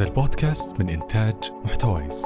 هذا البودكاست من إنتاج محتويس.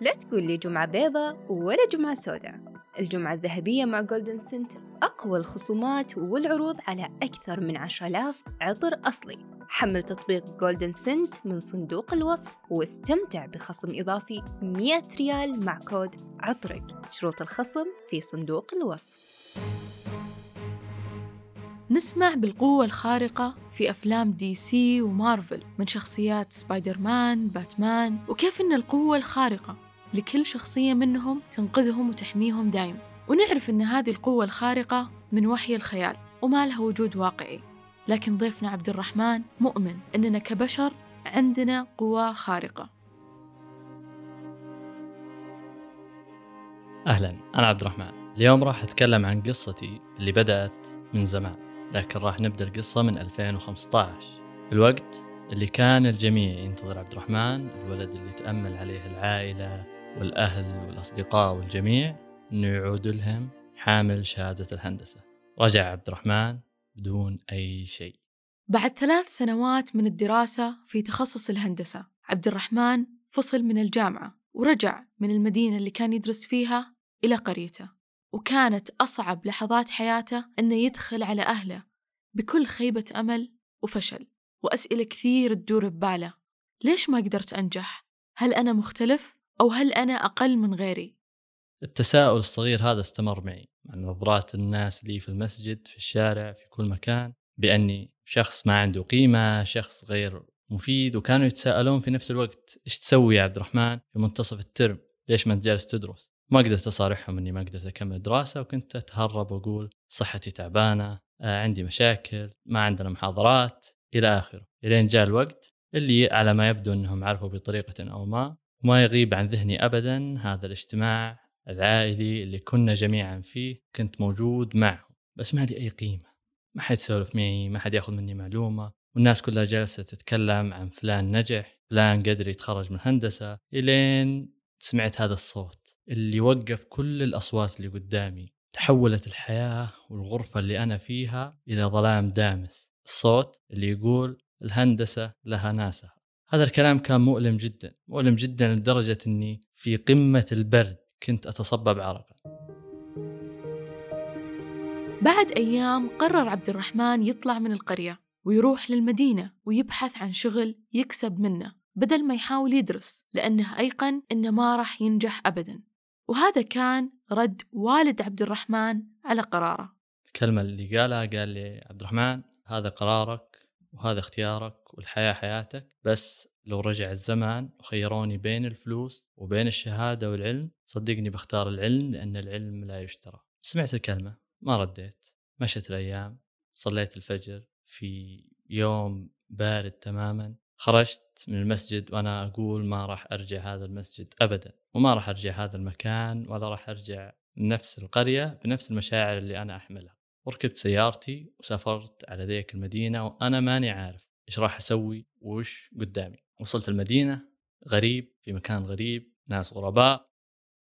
لا تقول لي جمعة بيضة ولا جمعة سوداء. الجمعة الذهبية مع جولدن سنت أقوى الخصومات والعروض على أكثر من 10000 عطر أصلي. حمل تطبيق جولدن سنت من صندوق الوصف واستمتع بخصم إضافي 100 ريال مع كود عطرك. شروط الخصم في صندوق الوصف. نسمع بالقوة الخارقة في أفلام دي سي ومارفل من شخصيات سبايدر مان، باتمان وكيف أن القوة الخارقة لكل شخصية منهم تنقذهم وتحميهم دايم. ونعرف أن هذه القوة الخارقة من وحي الخيال وما لها وجود واقعي. لكن ضيفنا عبد الرحمن مؤمن أننا كبشر عندنا قوة خارقة. أهلا أنا عبد الرحمن. اليوم راح أتكلم عن قصتي اللي بدأت من زمان. لكن راح نبدأ القصة من 2015 الوقت اللي كان الجميع ينتظر عبد الرحمن الولد اللي تأمل عليه العائلة والأهل والأصدقاء والجميع أنه يعود لهم حامل شهادة الهندسة. رجع عبد الرحمن بدون أي شيء. بعد ثلاث سنوات من الدراسة في تخصص الهندسة عبد الرحمن فصل من الجامعة ورجع من المدينة اللي كان يدرس فيها إلى قريته. وكانت أصعب لحظات حياته أنه يدخل على أهله بكل خيبة أمل وفشل وأسئلة كثير تدور بباله ليش ما قدرت أنجح؟ هل أنا مختلف؟ أو هل أنا أقل من غيري؟ التساؤل الصغير هذا استمر معي مع نظرات الناس لي في المسجد في الشارع في كل مكان بأني شخص ما عنده قيمة شخص غير مفيد وكانوا يتساءلون في نفس الوقت إيش تسوي يا عبد الرحمن في منتصف الترم ليش ما انت جالس تدرس ما قدرت أصارحهم إني ما قدرت أكمل دراسة وكنت أتهرب وأقول صحتي تعبانة آه عندي مشاكل ما عندنا محاضرات إلى آخره. إلين جاء الوقت اللي على ما يبدو إنهم عرفوا بطريقة أو ما وما يغيب عن ذهني ابدا هذا الاجتماع العائلي اللي كنا جميعا فيه كنت موجود معهم. بس ما لي أي قيمة. ما حد يسولف معي ما حد يأخذ مني معلومة. والناس كلها جالسة تتكلم عن فلان نجح فلان قدر يتخرج من هندسة. إلين سمعت هذا الصوت. اللي وقف كل الأصوات اللي قدامي تحولت الحياة والغرفة اللي أنا فيها إلى ظلام دامس. الصوت اللي يقول الهندسة لها ناسها. هذا الكلام كان مؤلم جدا مؤلم جدا لدرجة إني في قمة البرد كنت أتصبب عرقا. بعد أيام قرر عبد الرحمن يطلع من القرية ويروح للمدينة ويبحث عن شغل يكسب منه بدل ما يحاول يدرس لأنه أيقن أنه ما راح ينجح أبدا. وهذا كان رد والد عبد الرحمن على قراره. الكلمة اللي قالها قال لي عبد الرحمن هذا قرارك وهذا اختيارك والحياة حياتك بس لو رجع الزمان وخيروني بين الفلوس وبين الشهادة والعلم صدقني بختار العلم لأن العلم لا يشترى. سمعت الكلمة ما رديت. مشت الأيام صليت الفجر في يوم بارد تماما. خرجت من المسجد وأنا أقول ما راح أرجع هذا المسجد أبدا وما راح أرجع هذا المكان ولا راح أرجع نفس القرية بنفس المشاعر اللي أنا أحملها. وركبت سيارتي وسافرت على ذيك المدينة وأنا ماني عارف إيش راح أسوي وش قدامي. وصلت المدينة غريب في مكان غريب ناس غرباء.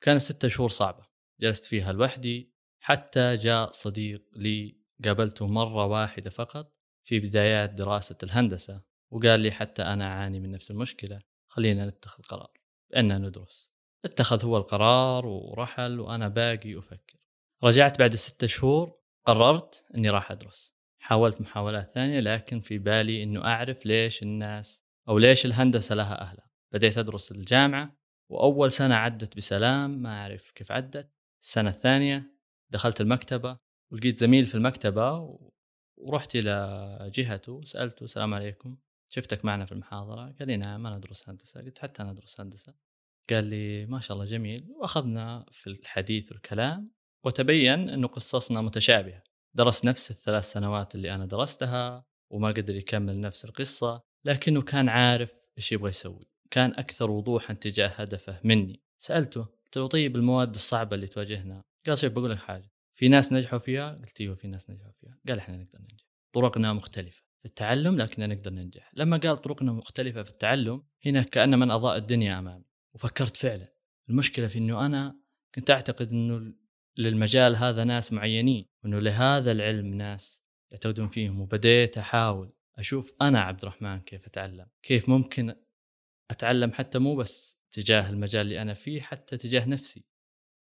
كانت ستة شهور صعبة جلست فيها لوحدي. حتى جاء صديق لي قابلته مرة واحدة فقط في بدايات دراسة الهندسة. وقال لي حتى أنا أعاني من نفس المشكلة خلينا نتخذ قرار بأننا ندرس. اتخذ هو القرار ورحل وأنا باقي أفكر. رجعت بعد ستة شهور قررت أني راح أدرس. حاولت محاولات ثانية لكن في بالي أنه أعرف ليش الناس أو ليش الهندسة لها أهلها بديت أدرس الجامعة وأول سنة عدت بسلام ما أعرف كيف عدت. السنة الثانية دخلت المكتبة ولقيت زميل في المكتبة ورحت إلى جهته وسألته السلام عليكم. شفتك معنا في المحاضرة قال لي نعم أنا أدرس هندسة. قلت حتى أنا أدرس هندسة. قال لي ما شاء الله جميل. وأخذنا في الحديث والكلام وتبين أنه قصصنا متشابهة. درس نفس الثلاث سنوات اللي أنا درستها وما قدر يكمل نفس القصة لكنه كان عارف إيش يبغى يسوي. كان أكثر وضوحا تجاه هدفه مني. سألته قلت له طيب المواد الصعبة اللي تواجهنا؟ قال شوف بقول لك حاجة. في ناس نجحوا فيها؟ قلت إيوه في ناس نجحوا فيها. قال إحنا نقدر ننجح. طرقنا مختلفة. في التعلم لكننا نقدر ننجح. لما قال طرقنا مختلفة في التعلم هنا كأن من أضاء الدنيا أمامي وفكرت فعلا. المشكلة في أنه أنا كنت أعتقد أنه للمجال هذا ناس معينين وأنه لهذا العلم ناس يعتقدون فيهم وبديت أحاول أشوف أنا عبد الرحمن كيف أتعلم كيف ممكن أتعلم حتى مو بس تجاه المجال اللي أنا فيه حتى تجاه نفسي.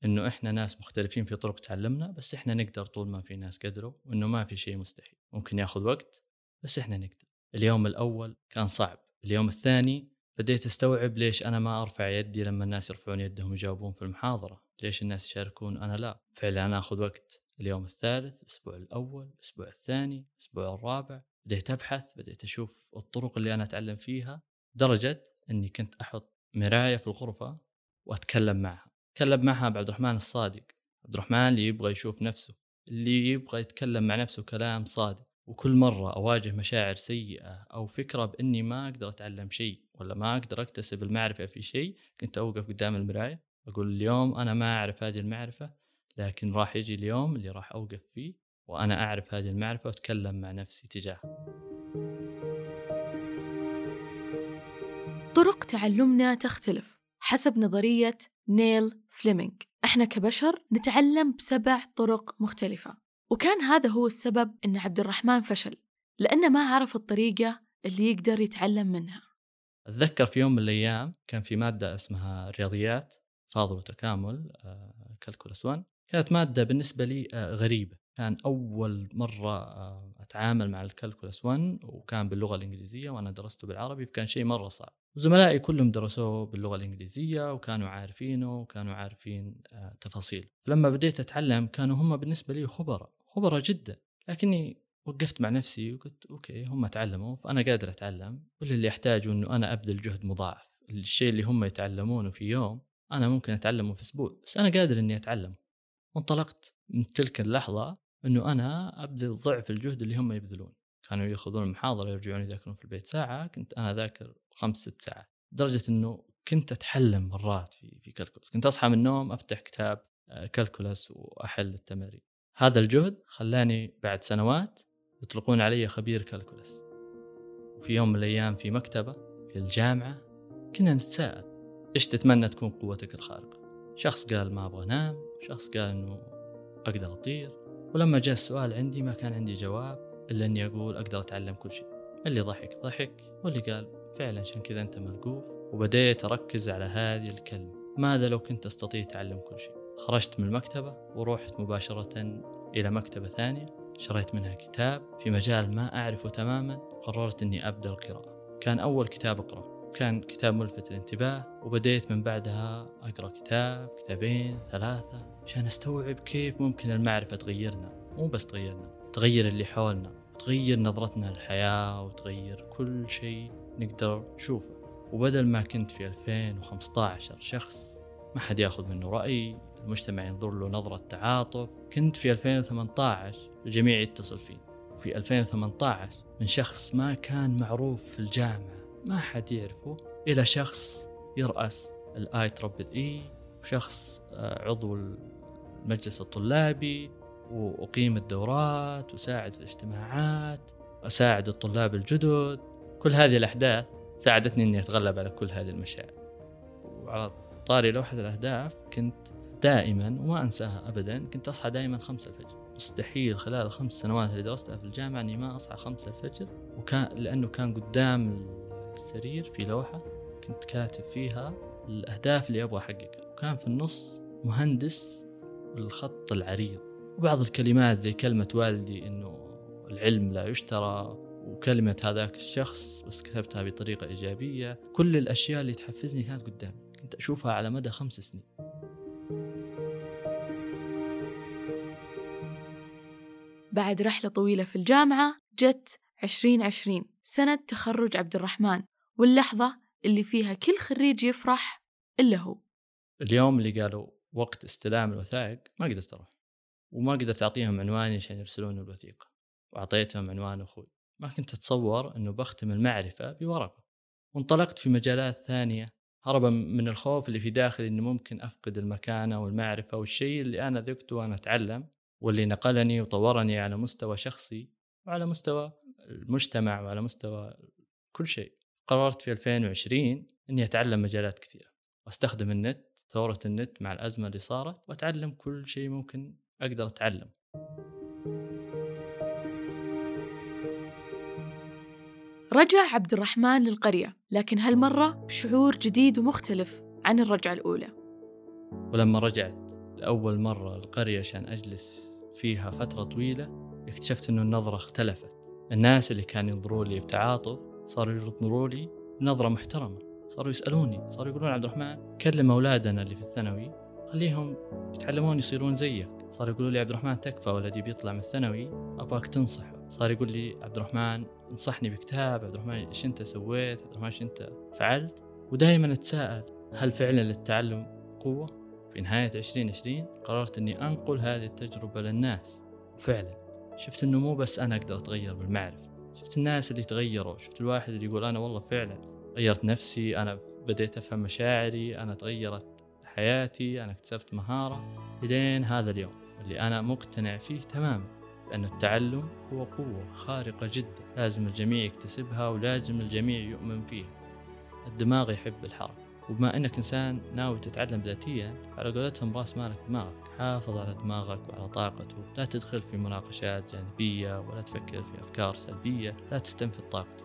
إنه إحنا ناس مختلفين في طرق تعلمنا بس إحنا نقدر طول ما في ناس قدروا وإنه ما في شيء مستحيل. ممكن ياخذ وقت بس إحنا نقدر اليوم الأول كان صعب. اليوم الثاني بديت أستوعب ليش أنا ما أرفع يدي لما الناس يرفعون يدهم يجاوبون في المحاضرة. ليش الناس يشاركون أنا لا. فعلا أنا آخذ وقت. اليوم الثالث الأسبوع الأول الأسبوع الثاني الأسبوع الرابع. بديت أبحث بديت أشوف الطرق اللي أنا أتعلم فيها درجه إني كنت أحط مراية في الغرفة وأتكلم معها. أتكلم معها بعبد الرحمن الصادق. عبد الرحمن اللي يبغى يشوف نفسه اللي يبغى يتكلم مع نفسه كلام صادق. وكل مرة أواجه مشاعر سيئة أو فكرة بإني ما أقدر أتعلم شيء ولا ما أقدر أكتسب المعرفة في شيء كنت أوقف قدام المراية أقول اليوم أنا ما أعرف هذه المعرفة لكن راح يجي اليوم اللي راح أوقف فيه وأنا أعرف هذه المعرفة وأتكلم مع نفسي تجاهها طرق تعلمنا تختلف حسب نظرية نيل فليمنج إحنا كبشر نتعلم بسبع طرق مختلفة. وكان هذا هو السبب إن عبد الرحمن فشل لأنه ما عرف الطريقة اللي يقدر يتعلم منها. أتذكر في يوم من الأيام كان في مادة اسمها رياضيات تفاضل وتكامل calculus 1 كانت مادة بالنسبة لي آه، غريبة. كان أول مرة آه، أتعامل مع ال calculus 1 وكان باللغة الإنجليزية وأنا درسته بالعربي فكان شيء مرة صعب. وزملائي كلهم درسوه باللغة الإنجليزية وكانوا عارفينه وكانوا عارفين آه، تفاصيل. لما بديت أتعلم كانوا هم بالنسبة لي خبراء. خبراء جدا. لكني وقفت مع نفسي وقلت okay هم تعلموا فأنا قادر أتعلم. كل اللي احتاجه إنه أنا أبذل جهد مضاعف. الشيء اللي هم يتعلمونه في يوم أنا ممكن أتعلمه في أسبوع بس أنا قادر إني اتعلم وانطلقت من تلك اللحظة إنه أنا أبذل ضعف الجهد اللي هم يبذلون. كانوا يأخذون المحاضرة يرجعون يذاكرون في البيت ساعة كنت أنا أذاكر خمس ست ساعات. لدرجة إنه كنت أتحلم مرات في في calculus. كنت أصحى من النوم أفتح كتاب آه، calculus وأحل التمارين. هذا الجهد خلاني بعد سنوات يطلقون علي خبير كالكولس. وفي يوم من الأيام في مكتبة في الجامعة كنا نتساءل إيش تتمنى تكون قوتك الخارقة؟ شخص قال ما أبغى أنام شخص قال إنه أقدر أطير. ولما جاء السؤال عندي ما كان عندي جواب إلا إني أقول أقدر أتعلم كل شيء. اللي ضحك ضحك واللي قال فعلا عشان كذا أنت ملقوف. وبديت أركز على هذه الكلمة ماذا لو كنت أستطيع تعلم كل شيء؟ خرجت من المكتبة ورحت مباشرة إلى مكتبة ثانية. شريت منها كتاب في مجال ما أعرفه تماما. قررت إني أبدأ القراءة. كان أول كتاب أقرأه. كان كتاب ملفت للانتباه وبديت من بعدها أقرأ كتاب كتابين ثلاثة عشان أستوعب كيف ممكن المعرفة تغيرنا. مو بس تغيرنا تغير اللي حولنا تغير نظرتنا للحياة وتغير كل شيء نقدر نشوفه. وبدل ما كنت في 2015 شخص ما حد ياخذ منه رأي المجتمع ينظر له نظرة تعاطف. كنت في 2018 الجميع يتصل فيه. وفي 2018 من شخص ما كان معروف في الجامعة. ما حد يعرفه. إلى شخص يرأس الاي تربل اي وشخص آه، عضو المجلس الطلابي وأقيم الدورات وساعد في الاجتماعات أساعد الطلاب الجدد. كل هذه الأحداث ساعدتني أني أتغلب على كل هذه المشاعر. وعلى طاري لوحة الأهداف كنت دائما وما أنساها أبدا كنت أصحى دائما خمسة الفجر. مستحيل خلال الخمس سنوات اللي درستها في الجامعة أني ما أصحى خمسة الفجر. وكان لأنه كان قدام السرير في لوحة كنت كاتب فيها الأهداف اللي أبغى أحققها. وكان في النص مهندس بالخط العريض. وبعض الكلمات زي كلمة والدي إنه العلم لا يشترى وكلمة هذاك الشخص بس كتبتها بطريقة إيجابية. كل الأشياء اللي تحفزني كانت قدامي. كنت أشوفها على مدى خمس سنين. بعد رحلة طويلة في الجامعة جت 2020 سنة تخرج عبد الرحمن واللحظة اللي فيها كل خريج يفرح إلا هو. اليوم اللي قالوا وقت استلام الوثائق ما قدرت أروح وما قدرت أعطيهم عنواني عشان يرسلون الوثيقة وأعطيتهم عنوان أخوي. ما كنت أتصور أنه بختم المعرفة بورقة وانطلقت في مجالات ثانية هربا من الخوف اللي في داخلي أنه ممكن أفقد المكانة والمعرفة والشيء اللي أنا ذقته وأنا أتعلم واللي نقلني وطورني على مستوى شخصي وعلى مستوى المجتمع وعلى مستوى كل شيء. قررت في 2020 إني أتعلم مجالات كثيرة وأستخدم النت ثورة النت مع الأزمة اللي صارت وأتعلم كل شيء ممكن أقدر أتعلم. رجع عبد الرحمن للقرية لكن هالمرة بشعور جديد ومختلف عن الرجعة الأولى. ولما رجعت لأول مرة القرية عشان أجلس فيها فترة طويلة اكتشفت أنه النظرة اختلفت. الناس اللي كانوا ينظروا لي بتعاطف صاروا ينظروا لي بنظرة محترمة. صاروا يسألوني صاروا يقولون عبد الرحمن كلم أولادنا اللي في الثانوي خليهم يتعلمون يصيرون زيك. صار يقولوا لي عبد الرحمن تكفى ولدي بيطلع من الثانوي أبغاك تنصحه. صار يقول لي عبد الرحمن انصحني بكتاب عبد الرحمن إيش أنت سويت عبد الرحمن إيش أنت فعلت؟ ودائما أتساءل هل فعلا للتعلم قوة؟ في نهاية 2020 قررت إني أنقل هذه التجربة للناس. وفعلا شفت إنه مو بس أنا أقدر أتغير بالمعرفة. شفت الناس اللي تغيروا. شفت الواحد اللي يقول أنا والله فعلا غيرت نفسي أنا بديت أفهم مشاعري أنا تغيرت حياتي أنا اكتسبت مهارة. لين هذا اليوم اللي أنا مقتنع فيه تماما لأن التعلم هو قوة خارقة جدا لازم الجميع يكتسبها ولازم الجميع يؤمن فيها. الدماغ يحب الحركة. وبما انك إنسان ناوي تتعلم ذاتيا على قولتهم رأس مالك دماغك. حافظ على دماغك وعلى طاقته. لا تدخل في مناقشات جانبية ولا تفكر في أفكار سلبية. لا تستنفذ طاقته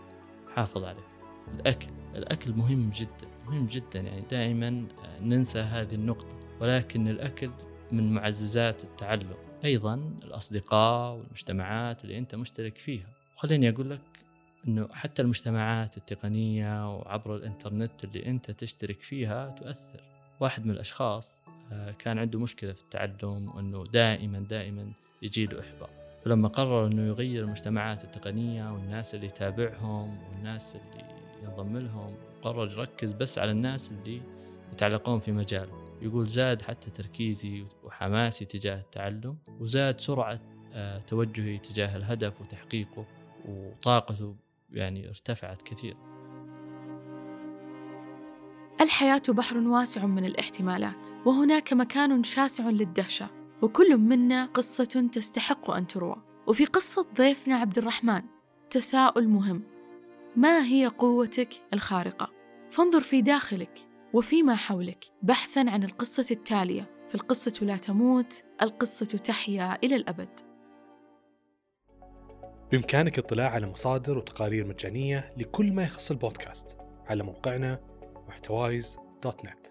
حافظ عليه. الأكل. الأكل مهم جدا. مهم جدا. يعني دائما ننسى هذه النقطة. ولكن الأكل من معززات التعلم أيضا الأصدقاء والمجتمعات اللي أنت مشترك فيها. وخليني أقول لك أنه حتى المجتمعات التقنية وعبر الإنترنت اللي أنت تشترك فيها تؤثر. واحد من الأشخاص آه، كان عنده مشكلة في التعلم وأنه دائما دائما يجي له إحباط. فلما قرر أنه يغير المجتمعات التقنية والناس اللي يتابعهم والناس اللي ينضم لهم قرر يركز بس على الناس اللي يتعلقون في مجاله. يقول زاد حتى تركيزي وحماسي تجاه التعلم وزاد سرعة آه، توجهي تجاه الهدف وتحقيقه وطاقته يعني ارتفعت كثير. الحياة بحر واسع من الاحتمالات وهناك مكان شاسع للدهشة وكل منا قصة تستحق أن تروى. وفي قصة ضيفنا عبد الرحمن تساؤل مهم. ما هي قوتك الخارقة؟ فانظر في داخلك وفيما حولك بحثا عن القصة التالية. فالقصة لا تموت القصة تحيا إلى الأبد. بإمكانك الاطلاع على مصادر وتقارير مجانية لكل ما يخص البودكاست على موقعنا محتوايز دوت نت.